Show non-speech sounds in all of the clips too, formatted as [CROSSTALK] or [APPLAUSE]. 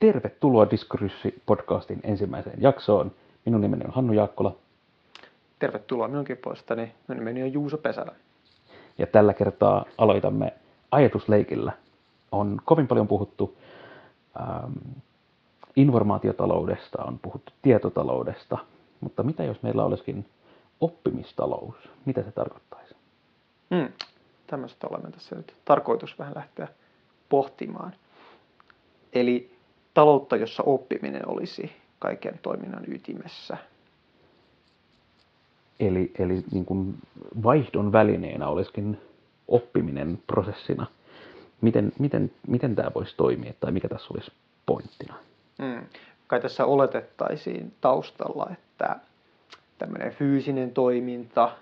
Tervetuloa Diskurssi-podcastin ensimmäiseen jaksoon. Minun nimeni on Hannu Jaakkola. Tervetuloa minunkin puolestani. Minun nimeni on Juuso Pesälä. Ja tällä kertaa aloitamme ajatusleikillä. On kovin paljon puhuttu ähm, informaatiotaloudesta, on puhuttu tietotaloudesta, mutta mitä jos meillä olisikin oppimistalous? Mitä se tarkoittaisi? Hmm. Tämmöistä olemme tässä nyt tarkoitus vähän lähteä pohtimaan. Eli taloutta, jossa oppiminen olisi kaiken toiminnan ytimessä. Eli, eli niin kuin vaihdon välineenä olisikin oppiminen prosessina. Miten, miten, miten tämä voisi toimia tai mikä tässä olisi pointtina? Mm. Kai tässä oletettaisiin taustalla, että tämmöinen fyysinen toiminta,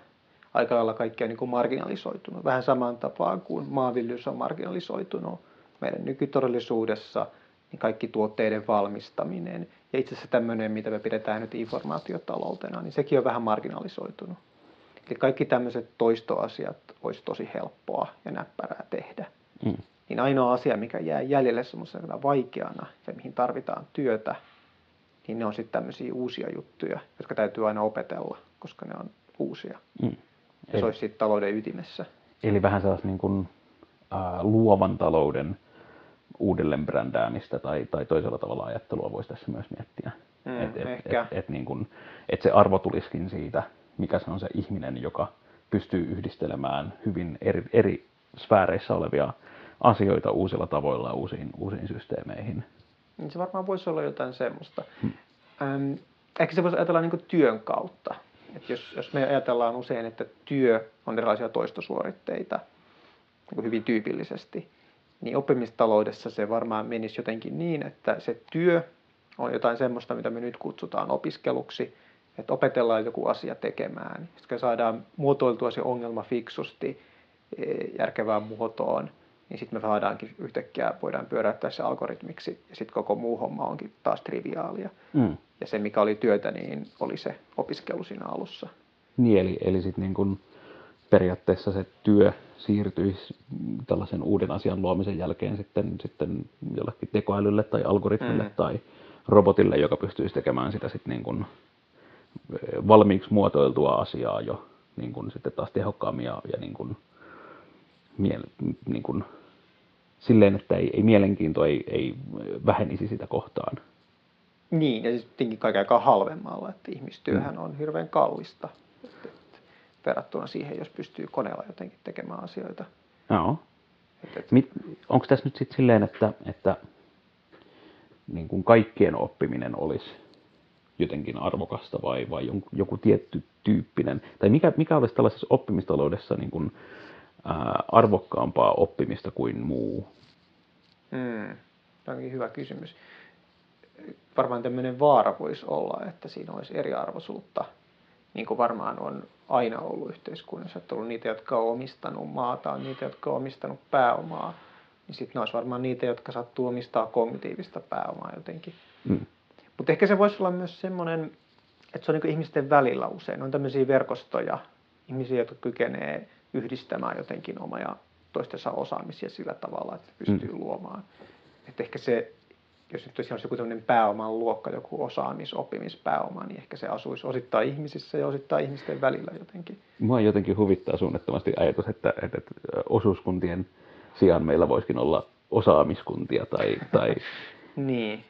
aika lailla kaikki on niin kuin marginalisoitunut. Vähän samaan tapaan kuin maanviljelys on marginalisoitunut meidän nykytodellisuudessa – niin kaikki tuotteiden valmistaminen ja itse asiassa tämmöinen, mitä me pidetään nyt informaatiotaloutena, niin sekin on vähän marginalisoitunut. Eli kaikki tämmöiset toistoasiat olisi tosi helppoa ja näppärää tehdä. Mm. Niin ainoa asia, mikä jää jäljelle semmoisena vaikeana ja mihin tarvitaan työtä, niin ne on sitten tämmöisiä uusia juttuja, jotka täytyy aina opetella, koska ne on uusia. Mm. Ja se olisi sitten talouden ytimessä. Eli vähän sellaista niin kuin, äh, luovan talouden uudelleen brändäämistä tai, tai toisella tavalla ajattelua voisi tässä myös miettiä. Mm, et, et, et, et, niin kun, et se arvo tulisikin siitä, mikä se on se ihminen, joka pystyy yhdistelemään hyvin eri, eri sfääreissä olevia asioita uusilla tavoilla uusiin, uusiin systeemeihin. Niin se varmaan voisi olla jotain semmoista. Hmm. Ähm, ehkä se voisi ajatella niin työn kautta. Et jos, jos me ajatellaan usein, että työ on erilaisia toistosuoritteita niin hyvin tyypillisesti, niin oppimistaloudessa se varmaan menisi jotenkin niin, että se työ on jotain semmoista, mitä me nyt kutsutaan opiskeluksi, että opetellaan joku asia tekemään. Sitten saadaan muotoiltua se ongelma fiksusti e, järkevään muotoon, niin sitten me saadaankin yhtäkkiä, voidaan pyöräyttää se algoritmiksi, ja sitten koko muu homma onkin taas triviaalia. Mm. Ja se, mikä oli työtä, niin oli se opiskelu siinä alussa. Niin, eli, eli sitten niin kun periaatteessa se työ siirtyisi tällaisen uuden asian luomisen jälkeen sitten, sitten jollekin tekoälylle tai algoritmille mm. tai robotille, joka pystyisi tekemään sitä sitten niin kuin valmiiksi muotoiltua asiaa jo niin kuin sitten taas tehokkaammin ja, ja niin kuin, miele, niin kuin, silleen, että ei, ei mielenkiinto ei, ei vähenisi sitä kohtaan. Niin, ja sitten kaiken aikaa halvemmalla, että ihmistyöhän mm. on hirveän kallista verrattuna siihen, jos pystyy koneella jotenkin tekemään asioita. Joo. Onko tässä nyt sitten silleen, että, että niin kuin kaikkien oppiminen olisi jotenkin arvokasta vai, vai joku, joku tietty tyyppinen, tai mikä, mikä olisi tällaisessa oppimistaloudessa niin kuin, ää, arvokkaampaa oppimista kuin muu? Hmm. Tämä onkin hyvä kysymys. Varmaan tämmöinen vaara voisi olla, että siinä olisi eriarvoisuutta niin kuin varmaan on aina ollut yhteiskunnassa, että on ollut niitä, jotka on omistanut maata, on niitä, jotka on omistanut pääomaa, niin sitten ne olisi varmaan niitä, jotka sattuu omistaa kognitiivista pääomaa jotenkin. Mm. Mutta ehkä se voisi olla myös semmoinen, että se on niin ihmisten välillä usein. On tämmöisiä verkostoja, ihmisiä, jotka kykenee yhdistämään jotenkin oma ja toistensa osaamisia sillä tavalla, että pystyy mm. luomaan. Että ehkä se jos nyt olisi joku tämmöinen pääoman luokka, joku osaamis, oppimispääoma, niin ehkä se asuisi osittain ihmisissä ja osittain ihmisten välillä jotenkin. Mua jotenkin huvittaa suunnattomasti ajatus, että, että, että osuuskuntien sijaan meillä voisikin olla osaamiskuntia tai, tai [LAUGHS] niin.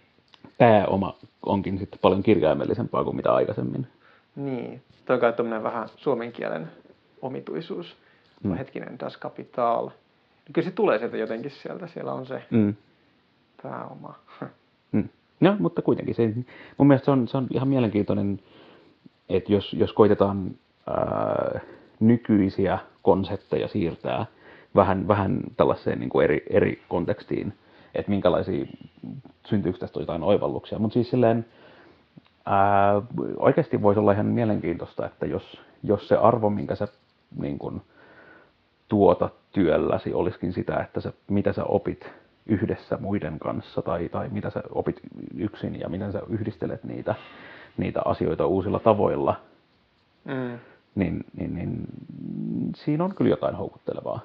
pääoma onkin sitten paljon kirjaimellisempaa kuin mitä aikaisemmin. Niin, toi kai vähän suomen kielen omituisuus. Mm. Hetkinen, das kapital. Kyllä se tulee sieltä jotenkin sieltä, siellä on se mm pääoma. Hmm. No, mutta kuitenkin se, mun mielestä se on, se on ihan mielenkiintoinen, että jos, jos koitetaan ää, nykyisiä konsepteja siirtää vähän, vähän tällaiseen niin kuin eri, eri kontekstiin, että minkälaisia, syntyykö tästä jotain oivalluksia. Mutta siis silleen, ää, oikeasti voisi olla ihan mielenkiintoista, että jos, jos se arvo, minkä sä niin kuin, tuotat työlläsi, olisikin sitä, että sä, mitä sä opit yhdessä muiden kanssa tai, tai mitä sä opit yksin ja miten sä yhdistelet niitä, niitä asioita uusilla tavoilla, mm. niin, niin, niin siinä on kyllä jotain houkuttelevaa.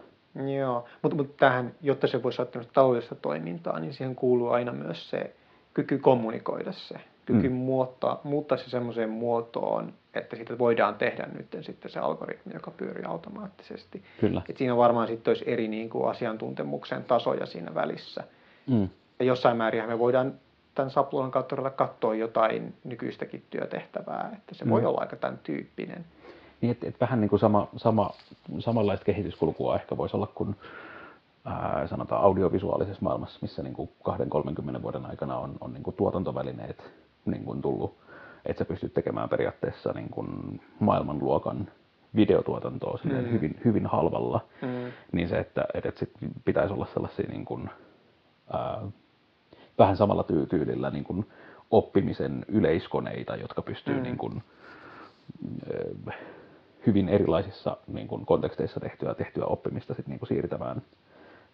Joo, mutta, mutta tähän, jotta se voisi ottaa taloudellista toimintaa, niin siihen kuuluu aina myös se kyky kommunikoida se, kyky Mm. muuttaa, muuttaa se semmoiseen muotoon, että siitä voidaan tehdä nyt sitten se algoritmi, joka pyörii automaattisesti. Kyllä. Et siinä varmaan sitten olisi eri niin kuin asiantuntemuksen tasoja siinä välissä. Mm. Ja jossain määrin me voidaan tämän sapluunan kautta katsoa jotain nykyistäkin työtehtävää, että se voi Mm. olla aika tämän tyyppinen. Niin, että et vähän niin kuin sama, sama, samanlaista kehityskulkua ehkä voisi olla kuin ää, sanotaan audiovisuaalisessa maailmassa, missä niin kuin 20-30 vuoden aikana on, on niin kuin tuotantovälineet niin kuin tullut, että sä pystyt tekemään periaatteessa niin kuin maailmanluokan videotuotantoa Mm. hyvin, hyvin halvalla, Mm. niin se, että, että sit pitäisi olla sellaisia niin kuin, ää, vähän samalla tyy- tyylillä niin kuin oppimisen yleiskoneita, jotka pystyy Mm. niin kuin, ö, hyvin erilaisissa niin kuin konteksteissa tehtyä, tehtyä oppimista sit niin kuin siirtämään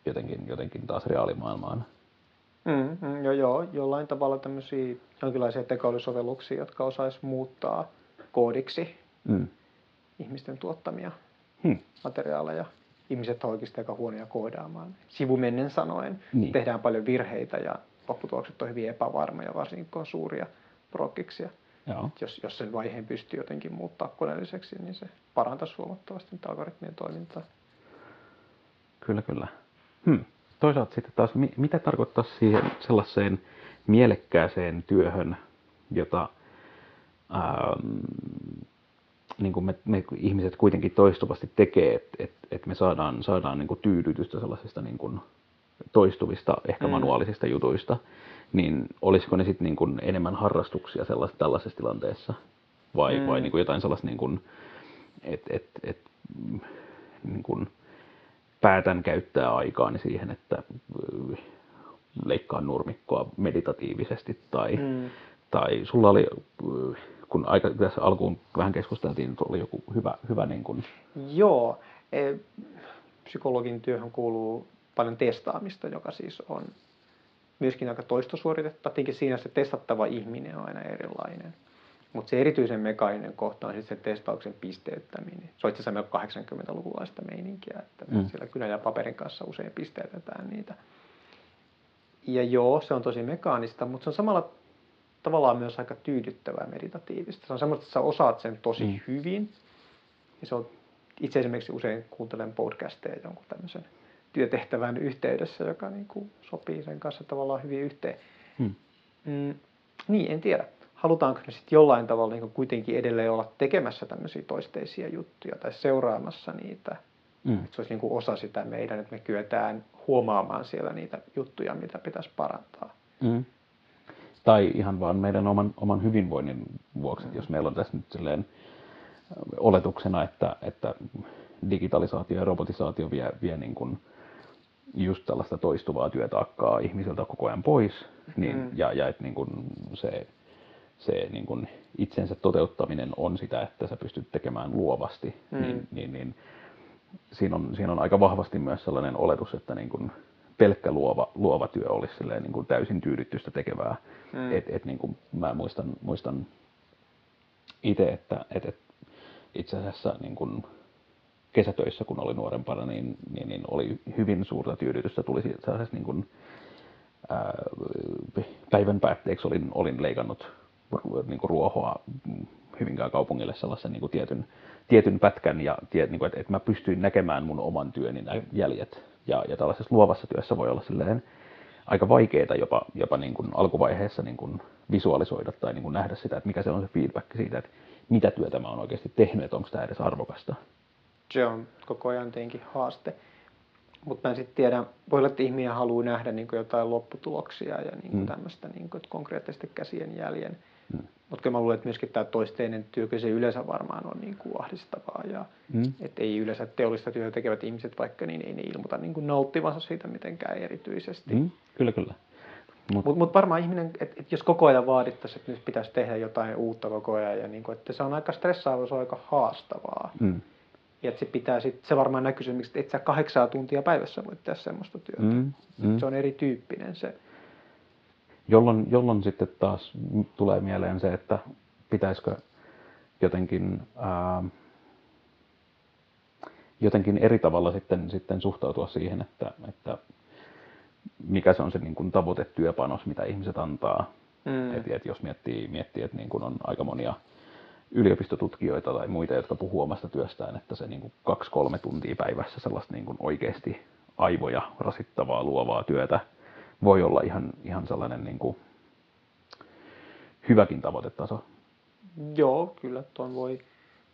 jotenkin, jotenkin taas reaalimaailmaan. Mm, mm, joo, joo, jollain tavalla tämmöisiä jonkinlaisia tekoälysovelluksia, jotka osais muuttaa koodiksi Mm. ihmisten tuottamia Hmm. materiaaleja. Ihmiset on oikeasti aika huonoja koodaamaan. Sivumennen sanoen Niin. tehdään paljon virheitä ja lopputulokset on hyvin epävarmoja, varsinkin kun on suuria prokkiksia. Jos, jos sen vaiheen pystyy jotenkin muuttaa koneelliseksi, niin se parantaisi huomattavasti niitä algoritmien toimintaa. Kyllä, kyllä. Hmm. Toisaalta sitten taas, mi- mitä tarkoittaa siihen sellaiseen mielekkääseen työhön, jota ähm, niin kuin me, me ihmiset kuitenkin toistuvasti tekee, että et, et me saadaan, saadaan niin kuin tyydytystä sellaisista niin kuin toistuvista, ehkä Mm. manuaalisista jutuista, niin olisiko ne sitten niin kuin enemmän harrastuksia sellaisessa, tällaisessa tilanteessa? Vai, Mm. vai niin kuin jotain sellaista, niin kuin, että et, et, niin kuin päätän käyttää aikaani siihen, että äh, leikkaan nurmikkoa meditatiivisesti tai, Mm. tai sulla oli, äh, kun aika tässä alkuun vähän keskusteltiin, että oli joku hyvä, hyvä niin kuin, Joo, e, psykologin työhön kuuluu paljon testaamista, joka siis on myöskin aika toistosuoritetta. Tietenkin siinä se testattava ihminen on aina erilainen. Mutta se erityisen mekaaninen kohta on sitten se testauksen pisteyttäminen. Se on itse asiassa melko 80-lukulaista meininkiä, että Mm. mm. siellä kynä ja paperin kanssa usein pisteytetään niitä. Ja joo, se on tosi mekaanista, mutta se on samalla tavallaan myös aika tyydyttävää meditatiivista. Se on semmoista, että sä osaat sen tosi Mm. mm. hyvin. Ja se on, itse esimerkiksi usein kuuntelen podcasteja jonkun tämmöisen työtehtävän yhteydessä, joka niin kuin sopii sen kanssa tavallaan hyvin yhteen. hmm, Mm, niin, en tiedä. Halutaanko me sitten jollain tavalla niin kuitenkin edelleen olla tekemässä tämmöisiä toisteisia juttuja tai seuraamassa niitä. hmm, Että se olisi niin kuin osa sitä meidän, että me kyetään huomaamaan siellä niitä juttuja, mitä pitäisi parantaa. hmm. Tai ihan vaan meidän oman, oman hyvinvoinnin vuoksi, että jos meillä on tässä nyt silleen oletuksena, että, että digitalisaatio ja robotisaatio vie, vie niin kuin just tällaista toistuvaa työtaakkaa ihmisiltä koko ajan pois, niin, Mm. ja, ja että niin kuin se, se niin kuin itsensä toteuttaminen on sitä, että sä pystyt tekemään luovasti, Mm. niin, niin, niin siinä, on, siinä on aika vahvasti myös sellainen oletus, että niin kuin pelkkä luova, luova työ olisi silleen niin kuin täysin tyydytystä tekevää. Mm. Et, et niin kuin mä muistan, muistan itse, että et, et itse asiassa niin kuin kesätöissä, kun oli nuorempana, niin, niin, niin oli hyvin suurta tyydytystä. Tuli sellaisessa niin kuin, ää, päivän päätteeksi olin, olin leikannut niin kuin ruohoa Hyvinkään kaupungille sellaisen niin kuin tietyn, tietyn pätkän, ja tie, niin kuin, että, että mä pystyin näkemään mun oman työni nämä jäljet. Ja, ja tällaisessa luovassa työssä voi olla silleen aika vaikeaa jopa, jopa niin kuin alkuvaiheessa niin kuin visualisoida tai niin kuin nähdä sitä, että mikä se on se feedback siitä, että mitä työtä mä oon oikeasti tehnyt, että onko tämä edes arvokasta. se on koko ajan tietenkin haaste. Mutta mä en sitten tiedä, voi olla, että ihminen haluaa nähdä niin jotain lopputuloksia ja niin Mm. mm. tämmöistä niin konkreettisesti käsien jäljen. Mm. Mutta kyllä mä luulen, että myöskin tämä toisteinen työ, se yleensä varmaan on niin kuin ahdistavaa. Ja Mm. että ei yleensä teollista työtä tekevät ihmiset, vaikka niin ei ne ilmoita niin kuin nauttivansa siitä mitenkään erityisesti. Mm, kyllä, kyllä. Mut, Mutta mut varmaan ihminen, että et jos koko ajan vaadittaisiin, että nyt pitäisi tehdä jotain uutta koko ajan, ja niin kuin, että se on aika stressaavaa, se on aika haastavaa. mm, Ja että se pitää sit, se varmaan näkyy miksi et sä kahdeksaa tuntia päivässä voit tehdä semmoista työtä. mm, mm. Se on erityyppinen se. Jolloin, jolloin sitten taas tulee mieleen se, että pitäisikö jotenkin, ää, jotenkin eri tavalla sitten, sitten suhtautua siihen, että, että mikä se on se niin kuin tavoitetyöpanos, mitä ihmiset antaa Mm. Et, et jos miettii, miettii että niin kun on aika monia yliopistotutkijoita tai muita, jotka puhuu omasta työstään, että se niin kaksi-kolme tuntia päivässä sellaista niin oikeasti aivoja rasittavaa, luovaa työtä voi olla ihan, ihan sellainen niin kuin hyväkin tavoitetaso. Joo, kyllä tuon voi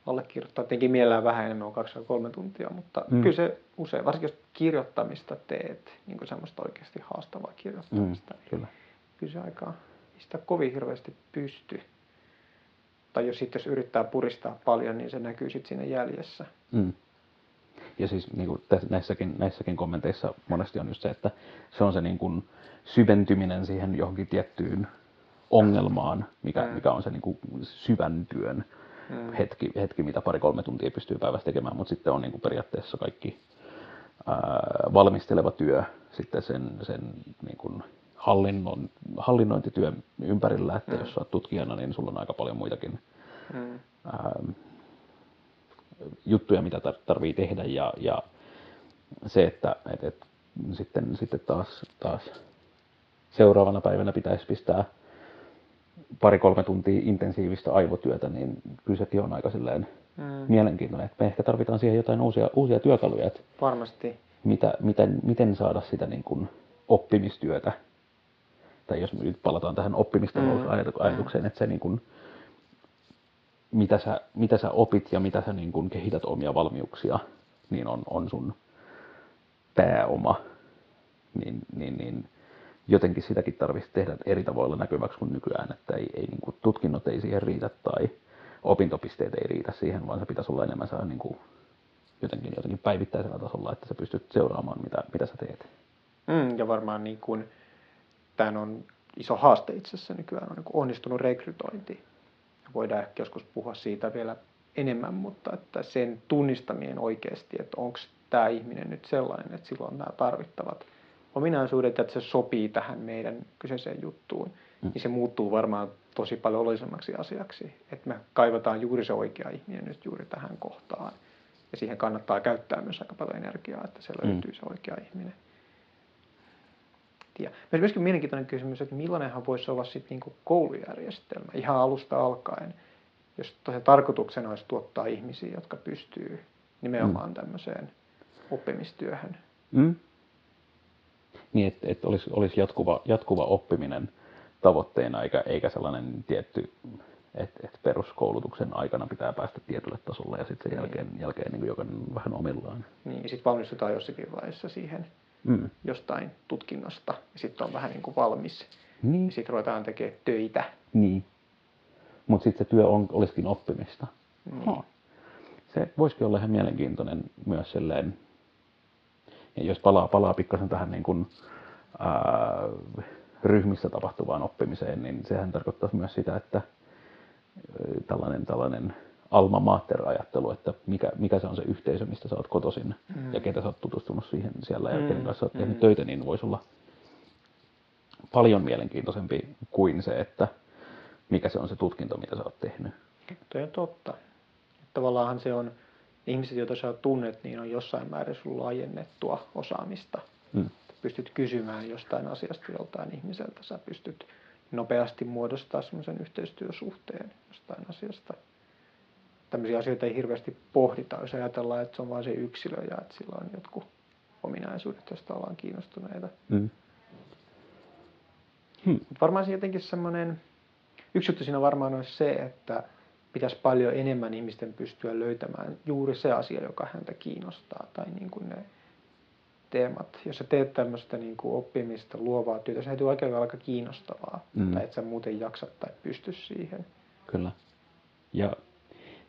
allekirjoittaa. Tietenkin mielellään vähän enemmän on kaksi kolme tuntia, mutta mm. kyllä se usein, varsinkin jos kirjoittamista teet, niin kuin semmoista oikeasti haastavaa kirjoittamista, mm, kyllä. niin kyllä se aikaa sitä kovin hirveästi pysty. Tai jos sitten jos yrittää puristaa paljon, niin se näkyy sitten siinä jäljessä. Mm. Ja siis niin kuin näissäkin, näissäkin kommenteissa monesti on just se, että se on se niin kuin syventyminen siihen johonkin tiettyyn ongelmaan, mikä, mm. mikä on se niin kuin syvän työn mm. hetki, hetki, mitä pari-kolme tuntia pystyy päivässä tekemään, mutta sitten on niin kuin periaatteessa kaikki ää, valmisteleva työ sitten sen, sen niin kuin hallinnon, hallinnointityö ympärillä, että mm. jos olet tutkijana, niin sulla on aika paljon muitakin mm. ää, juttuja, mitä tarvii tehdä ja, ja se, että et, et, sitten, sitten taas, taas seuraavana päivänä pitäisi pistää pari-kolme tuntia intensiivistä aivotyötä, niin kyllä sekin on aika silleen mm. mielenkiintoinen. Että me ehkä tarvitaan siihen jotain uusia, uusia työkaluja. Että Varmasti. Mitä, miten, miten saada sitä niin kuin oppimistyötä, tai jos me nyt palataan tähän oppimistalousajatukseen, mm. että se niin kuin, mitä, sä, mitä sä opit ja mitä sä niin kuin kehität omia valmiuksia, niin on, on sun pääoma. Niin, niin, niin jotenkin sitäkin tarvitsisi tehdä eri tavoilla näkyväksi kuin nykyään, että ei, ei niin kuin tutkinnot ei siihen riitä tai opintopisteet ei riitä siihen, vaan se pitäisi olla enemmän saa niin kuin jotenkin, jotenkin päivittäisellä tasolla, että sä pystyt seuraamaan, mitä, mitä sä teet. Mm, ja varmaan niin kuin, tämä on iso haaste itse asiassa nykyään, on niin onnistunut rekrytointi. Voidaan ehkä joskus puhua siitä vielä enemmän, mutta että sen tunnistaminen oikeasti, että onko tämä ihminen nyt sellainen, että silloin on nämä tarvittavat ominaisuudet, että se sopii tähän meidän kyseiseen juttuun, mm. niin se muuttuu varmaan tosi paljon olullisemmaksi asiaksi. Että me kaivataan juuri se oikea ihminen nyt juuri tähän kohtaan. Ja siihen kannattaa käyttää myös aika paljon energiaa, että se mm. löytyy mm. se oikea ihminen. Ja myös myöskin mielenkiintoinen kysymys, että millainenhan voisi olla sitten niinku koulujärjestelmä ihan alusta alkaen, jos tosiaan tarkoituksena olisi tuottaa ihmisiä, jotka pystyy nimenomaan mm. tämmöiseen oppimistyöhön. Mm niin että, että olisi, olisi jatkuva, jatkuva oppiminen tavoitteena, eikä, eikä sellainen tietty, että, että peruskoulutuksen aikana pitää päästä tietylle tasolle ja sitten sen niin. jälkeen, jälkeen niin jokainen vähän omillaan. Niin, sitten valmistutaan jossakin vaiheessa siihen mm. jostain tutkinnosta, ja sitten on vähän niin kuin valmis. Niin. Sitten ruvetaan tekemään töitä. Niin. Mutta sitten se työ on, olisikin oppimista. Niin. Se voisikin olla ihan mielenkiintoinen myös silleen, ja jos palaa, palaa pikkasen tähän niin kuin, ää, ryhmissä tapahtuvaan oppimiseen, niin sehän tarkoittaa myös sitä, että tällainen, tällainen alma mater-ajattelu, että mikä, mikä se on se yhteisö, mistä sä oot kotoisin mm. ja ketä sä oot tutustunut siihen siellä ja mm. kenen kanssa sä oot tehnyt mm. töitä, niin voisi olla paljon mielenkiintoisempi kuin se, että mikä se on se tutkinto, mitä sä oot tehnyt. Tuo on totta. Tavallaan se on, ihmiset, joita sä tunnet, niin on jossain määrin sulla laajennettua osaamista. Mm. Pystyt kysymään jostain asiasta joltain ihmiseltä, sä pystyt nopeasti muodostaa semmoisen yhteistyösuhteen jostain asiasta. Tämmöisiä asioita ei hirveästi pohdita, jos ajatellaan, että se on vain se yksilö ja että sillä on jotkut ominaisuudet, joista ollaan kiinnostuneita. Mm. Hmm. varmaan se jotenkin semmoinen, yksi juttu siinä varmaan olisi se, että pitäisi paljon enemmän ihmisten pystyä löytämään juuri se asia, joka häntä kiinnostaa, tai niin kuin ne teemat. Jos sä teet tämmöistä niin kuin oppimista, luovaa työtä, se täytyy oikein aika kiinnostavaa, mm. tai et sä muuten jaksa tai pysty siihen. Kyllä. Ja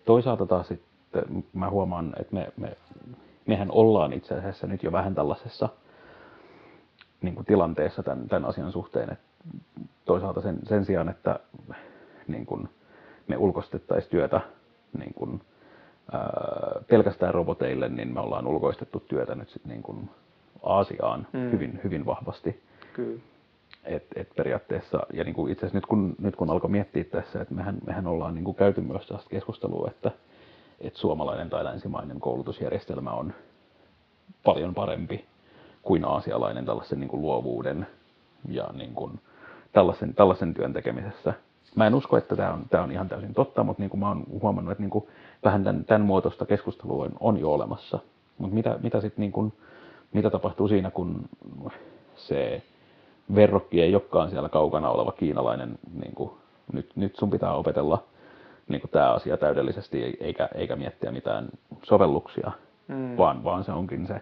toisaalta taas sitten mä huomaan, että me, me, mehän ollaan itse asiassa nyt jo vähän tällaisessa niin kuin tilanteessa tämän, tämän asian suhteen, että toisaalta sen, sen sijaan, että niin kuin, me ulkoistettaisiin työtä niin kuin, ää, pelkästään roboteille, niin me ollaan ulkoistettu työtä nyt sitten niin kuin Aasiaan mm. hyvin, hyvin vahvasti. Kyllä. Et, et periaatteessa, ja niin kuin itse asiassa nyt kun, nyt kun alkoi miettiä tässä, että mehän, mehän ollaan niin kuin käyty myös tästä keskustelua, että, että suomalainen tai länsimainen koulutusjärjestelmä on paljon parempi kuin aasialainen tällaisen niin kuin luovuuden ja niin kuin tällaisen, tällaisen työn tekemisessä. Mä en usko, että tämä on, tämä on ihan täysin totta, mutta niin kuin mä oon huomannut, että niin kuin vähän tämän, tämän muotoista keskustelua on, on jo olemassa. Mutta mitä, mitä, sit niin kuin, mitä tapahtuu siinä, kun se verrokki ei olekaan siellä kaukana oleva kiinalainen, niin kuin, nyt, nyt sun pitää opetella niin kuin tämä asia täydellisesti, eikä, eikä miettiä mitään sovelluksia, mm. vaan, vaan se onkin se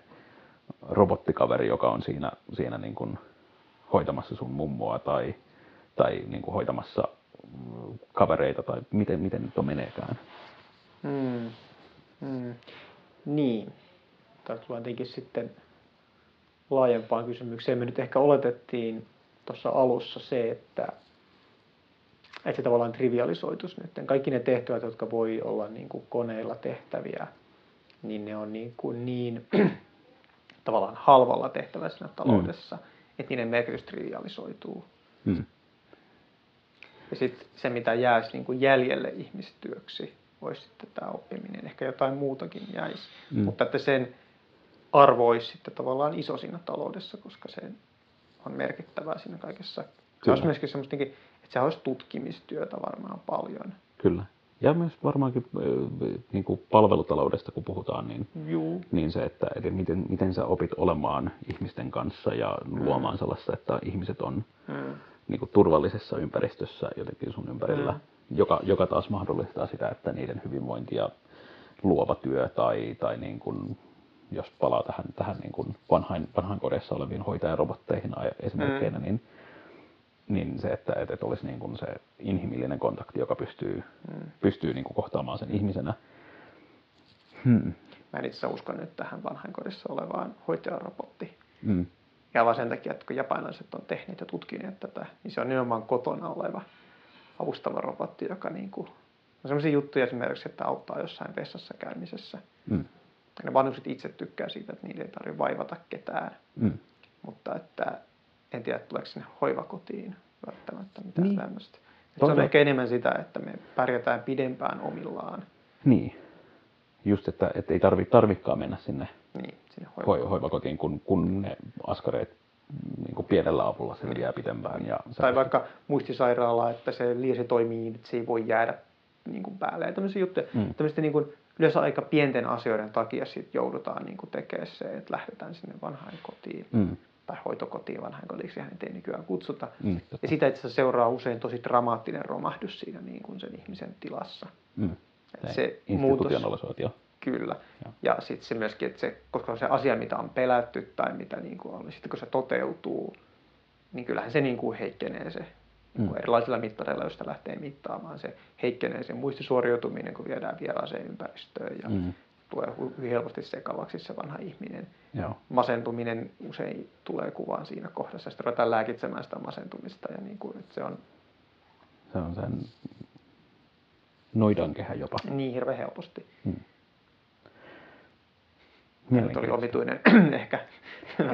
robottikaveri, joka on siinä, siinä niin kuin hoitamassa sun mummoa tai, tai niin kuin hoitamassa kavereita tai miten, miten nyt on meneekään. Mm. Mm. Niin. Tämä tulee sitten laajempaan kysymykseen. Me nyt ehkä oletettiin tuossa alussa se, että, että se tavallaan trivialisoitus nyt. Kaikki ne tehtävät, jotka voi olla niin kuin koneilla tehtäviä, niin ne on niin, kuin niin [CLEARS THROAT] tavallaan halvalla tehtävä siinä taloudessa, mm. että niiden merkitys trivialisoituu. Mm. Ja sitten se, mitä jäisi niin kuin jäljelle ihmistyöksi, olisi sitten tämä oppiminen. Ehkä jotain muutakin jäisi. Mm. Mutta että sen arvo olisi sitten tavallaan iso siinä taloudessa, koska se on merkittävää siinä kaikessa. Se olisi myöskin semmoista, että se olisi tutkimistyötä varmaan paljon. Kyllä. Ja myös varmaankin niin kuin palvelutaloudesta, kun puhutaan, niin, Juu. niin se, että, että miten, miten sä opit olemaan ihmisten kanssa ja luomaan mm. sellaista, että ihmiset on mm. niin kuin turvallisessa ympäristössä jotenkin sun ympärillä, mm. joka, joka taas mahdollistaa sitä, että niiden hyvinvointi ja luova työ tai, tai niin kuin, jos palaa tähän, tähän niin kuin vanhain, vanhain kodessa oleviin hoitajarobotteihin esimerkkeinä, mm. niin niin se, että, että olisi niin kuin se inhimillinen kontakti, joka pystyy, mm. pystyy niin kuin kohtaamaan sen ihmisenä. Hmm. Mä en itse usko nyt tähän vanhainkodissa olevaan hoitajarobottiin. Mm. Ja vaan sen takia, että kun japanilaiset on tehneet ja tutkineet tätä, niin se on nimenomaan kotona oleva avustava robotti, joka niin kuin, on sellaisia juttuja esimerkiksi, että auttaa jossain vessassa käymisessä. Mm. Ne vanhukset itse tykkää siitä, että niitä ei tarvitse vaivata ketään. Mm. Mutta että en tiedä, tuleeko sinne hoivakotiin välttämättä mitään niin. tämmöistä. Se on ehkä enemmän sitä, että me pärjätään pidempään omillaan. Niin. Just, että, että ei tarvi, tarvikaan mennä sinne, niin, sinne hoivakotiin. hoivakotiin, kun, kun ne askareet niin kuin pienellä avulla selviää pidempään. Ja tai vaikka muistisairaala, että se liesi toimii niin, että se ei voi jäädä niin kuin päälle. Ja tämmöisiä juttuja, mm. tämmöistä niin kuin, yleensä aika pienten asioiden takia sit joudutaan niin kuin tekemään se, että lähdetään sinne vanhaan kotiin. Mm tai hoitokotiin vanhainkodiksi, hän ei nykyään kutsuta. Mm, ja sitä itse seuraa usein tosi dramaattinen romahdus siinä niin kuin sen ihmisen tilassa. Mm. se muutos, Kyllä. Ja, ja sitten se myöskin, että se, koska se asia, mitä on pelätty tai mitä niin kuin on, sitten kun se toteutuu, niin kyllähän se niin kuin heikkenee se niin mm. erilaisilla mittareilla, joista lähtee mittaamaan. Se heikkenee se muistisuoriutuminen, kun viedään vieraaseen ympäristöön ja mm tulee hyvin helposti sekavaksi se vanha ihminen. Joo. Masentuminen usein tulee kuvaan siinä kohdassa, sitten ruvetaan lääkitsemään sitä masentumista. Ja niin kuin, se, on, se on sen noidankehä jopa. Niin, hirveän helposti. Hmm. Nyt oli omituinen [CLEARS THROAT] ehkä.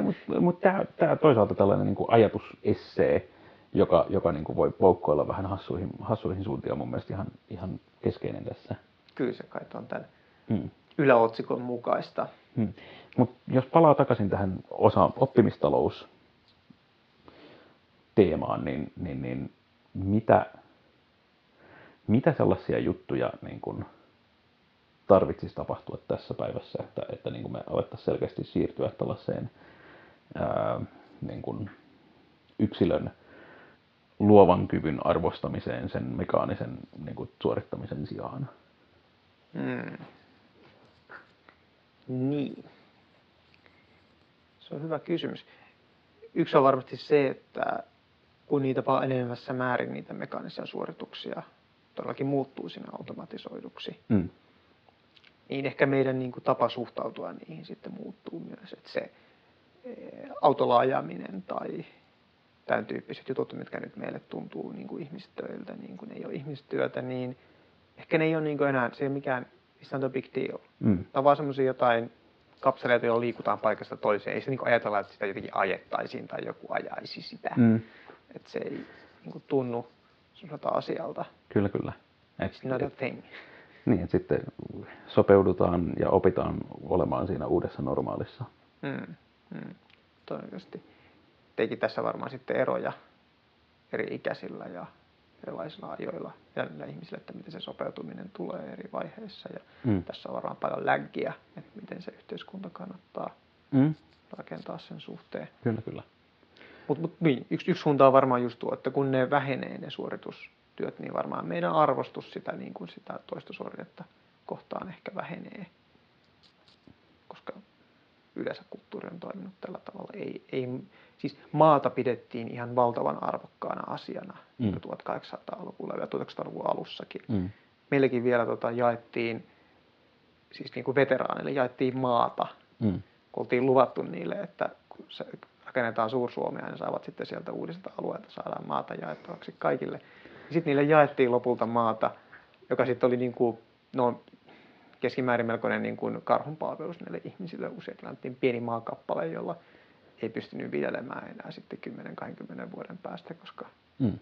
Mutta mut tämä toisaalta tällainen niin ajatusessee, joka, joka niin kuin voi poukkoilla vähän hassuihin, hassuihin suuntiin, on mun mielestä ihan, ihan keskeinen tässä. Kyllä se kai on tämän hmm yläotsikon mukaista. Hmm. Mutta jos palaa takaisin tähän osa oppimistalous teemaan, niin, niin, niin mitä, mitä sellaisia juttuja niin kun tarvitsisi tapahtua tässä päivässä, että, että niin kuin me alettaisiin selkeästi siirtyä tällaiseen ää, niin kuin yksilön luovan kyvyn arvostamiseen sen mekaanisen niin kuin suorittamisen sijaan? Hmm. Niin. Se on hyvä kysymys. Yksi on varmasti se, että kun niitä vaan enenevässä määrin niitä mekaanisia suorituksia todellakin muuttuu sinne automatisoiduksi, mm. niin ehkä meidän niin kuin, tapa suhtautua niihin sitten muuttuu myös. Että se e, autolla ajaminen tai tämän tyyppiset jutut, mitkä nyt meille tuntuu niin kuin ihmistöiltä, niin kuin ei ole ihmistyötä, niin ehkä ne ei ole niin kuin enää, se ei ole mikään it's not a big deal. Mm. Tämä on vaan semmoisia jotain kapseleita, joilla liikutaan paikasta toiseen. Ei se niin ajatella, että sitä jotenkin ajettaisiin tai joku ajaisi sitä. Mm. Että se ei niin kuin, tunnu semmoiselta asialta. Kyllä, kyllä. Et, It's not a thing. Niin, että sitten sopeudutaan ja opitaan olemaan siinä uudessa normaalissa. Mm, mm, todennäköisesti. Teikin tässä varmaan sitten eroja eri ikäisillä ja erilaisilla ajoilla ja niillä ihmisillä, että miten se sopeutuminen tulee eri vaiheissa. Ja Mm. tässä on varmaan paljon läggiä, että miten se yhteiskunta kannattaa Mm. rakentaa sen suhteen. Kyllä, kyllä. Mutta mut, niin, yksi, yksi suunta on varmaan just tuo, että kun ne vähenee ne suoritustyöt, niin varmaan meidän arvostus sitä, niin kuin sitä toista suoritetta kohtaan ehkä vähenee. Yleensä kulttuuri on toiminut tällä tavalla. Ei, ei, siis maata pidettiin ihan valtavan arvokkaana asiana Mm. mm. 1800-luvulla ja 1900-luvun alussakin. Mm. Meilläkin vielä tota, jaettiin, siis niin kuin veteraaneille jaettiin maata Mm. oltiin luvattu niille, että kun se rakennetaan Suur-Suomea, niin saavat sitten sieltä uudisilta alueilta saadaan maata jaettavaksi kaikille. Sitten niille jaettiin lopulta maata, joka sitten oli niin kuin, no, keskimäärin melkoinen niin kuin karhunpalvelus näille ihmisille. Usein annettiin pieni maakappale, jolla ei pystynyt viljelemään enää sitten 10-20 vuoden päästä, koska Mm.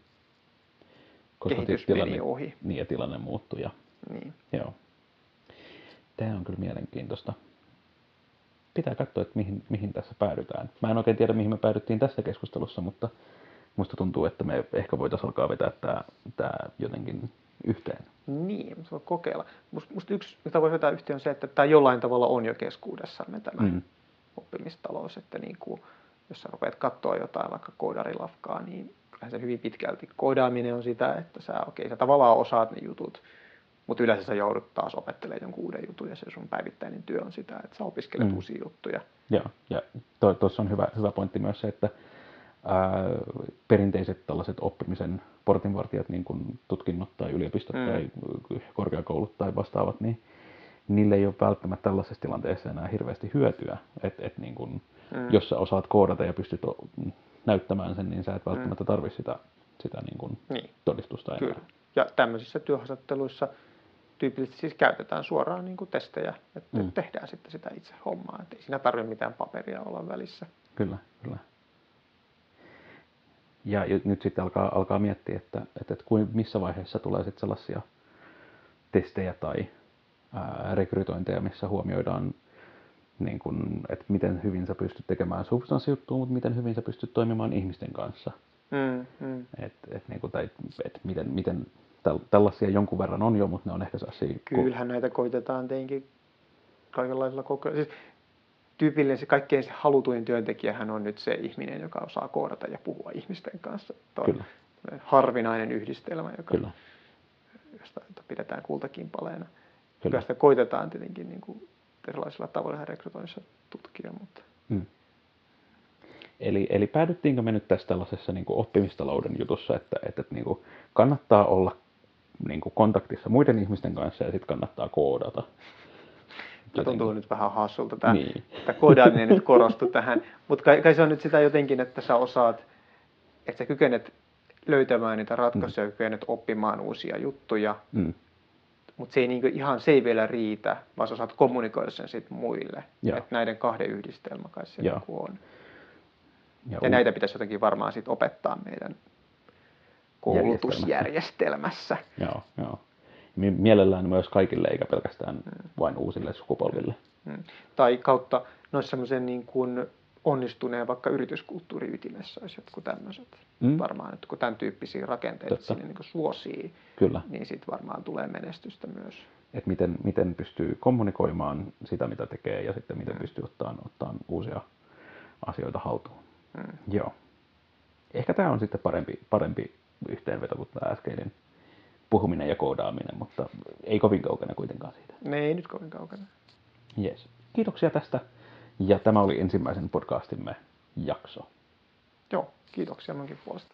Kehitys ti- meni ohi. Niin, ja tilanne muuttui. Ja, niin. joo. Tämä on kyllä mielenkiintoista. Pitää katsoa, että mihin, mihin tässä päädytään. Mä en oikein tiedä, mihin me päädyttiin tässä keskustelussa, mutta musta tuntuu, että me ehkä voitaisiin alkaa vetää tämä, tämä jotenkin yhteen. Niin, mutta voi kokeilla. Musta, musta yksi, mitä voi vetää yhteen, on se, että tämä jollain tavalla on jo keskuudessamme tämä Mm. oppimistalous, että niin kuin, jos sä rupeat katsoa jotain vaikka koodarilafkaa, niin kyllähän se hyvin pitkälti koodaaminen on sitä, että sä, okei, sä tavallaan osaat ne jutut, mutta yleensä sä joudut taas opettelemaan jonkun uuden jutun ja se sun päivittäinen työ on sitä, että sä opiskelet Mm. uusia juttuja. Joo, ja tuossa on hyvä, hyvä pointti myös se, että ää, perinteiset tällaiset oppimisen portinvartijat, niin kuin tutkinnot tai yliopistot Mm. tai korkeakoulut tai vastaavat, niin niille ei ole välttämättä tällaisessa tilanteessa enää hirveästi hyötyä. Et, et niin kun, Mm. Jos sä osaat koodata ja pystyt näyttämään sen, niin sä et välttämättä tarvitse sitä, sitä niin kun Niin. todistusta enää. Kyllä. Ja tämmöisissä työhaastatteluissa tyypillisesti siis käytetään suoraan niin kuin testejä, että Mm. mm. tehdään sitten sitä itse hommaa. Että ei siinä tarvitse mitään paperia olla välissä. Kyllä, kyllä. Ja nyt sitten alkaa, alkaa miettiä, että, että, että kuin, missä vaiheessa tulee sitten sellaisia testejä tai ää, rekrytointeja, missä huomioidaan, niin kun, että miten hyvin sä pystyt tekemään substanssijuttua, mutta miten hyvin sä pystyt toimimaan ihmisten kanssa. Mm, mm. Et, et, niin kun, tai, et miten, miten täl, tällaisia jonkun verran on jo, mutta ne on ehkä sellaisia... Kyllähän näitä koitetaan tietenkin kaikenlaisilla kokeilla. Siis tyypillinen se kaikkein se halutuin työntekijähän on nyt se ihminen, joka osaa koodata ja puhua ihmisten kanssa. Tuo Kyllä. harvinainen yhdistelmä, joka, Kyllä, josta jota pidetään kultakimpaleena. Kyllä. Kyllä sitä koitetaan tietenkin niin kuin erilaisilla tavoilla rekrytoinnissa tutkia, mutta Mm. Eli, eli päädyttiinkö me nyt tässä tällaisessa niin kuin oppimistalouden jutussa, että, että, että niin kuin kannattaa olla niin kuin kontaktissa muiden ihmisten kanssa ja sitten kannattaa koodata? Se tuntuu nyt vähän hassulta. Tämä, Niin. tämä koodaaminen nyt korostui tähän. Mutta kai, kai, se on nyt sitä jotenkin, että sä osaat, että sä kykenet löytämään niitä ratkaisuja, mm. kykenet oppimaan uusia juttuja, Mm. mutta se ei niinku, ihan se ei vielä riitä, vaan sä osaat kommunikoida sen sitten muille. Että näiden kahden yhdistelmä kai se Joo. niinku on. Ja, Ja u- näitä pitäisi jotenkin varmaan sit opettaa meidän koulutusjärjestelmässä. Joo, joo. Mi- Mielellään myös kaikille, eikä pelkästään vain uusille sukupolville. Mm. Tai kautta noissa semmoisen niin kuin onnistuneen vaikka yrityskulttuurin ytimessä olisi jotkut tämmöiset. Mm. Varmaan, että kun tämän tyyppisiä rakenteita Totta. sinne niin kuin suosii, Kyllä. niin sitten varmaan tulee menestystä myös. Että miten, miten pystyy kommunikoimaan sitä, mitä tekee, ja sitten miten Mm. pystyy ottaan, ottaan uusia asioita haltuun. Mm. Joo. Ehkä tämä on sitten parempi, parempi yhteenveto kuin tämä äskeinen puhuminen ja koodaaminen, mutta ei kovin kaukana kuitenkaan siitä. Ne ei nyt kovin kaukana. Yes. Kiitoksia tästä. Ja tämä oli ensimmäisen podcastimme jakso. Joo, kiitoksia munkin puolesta.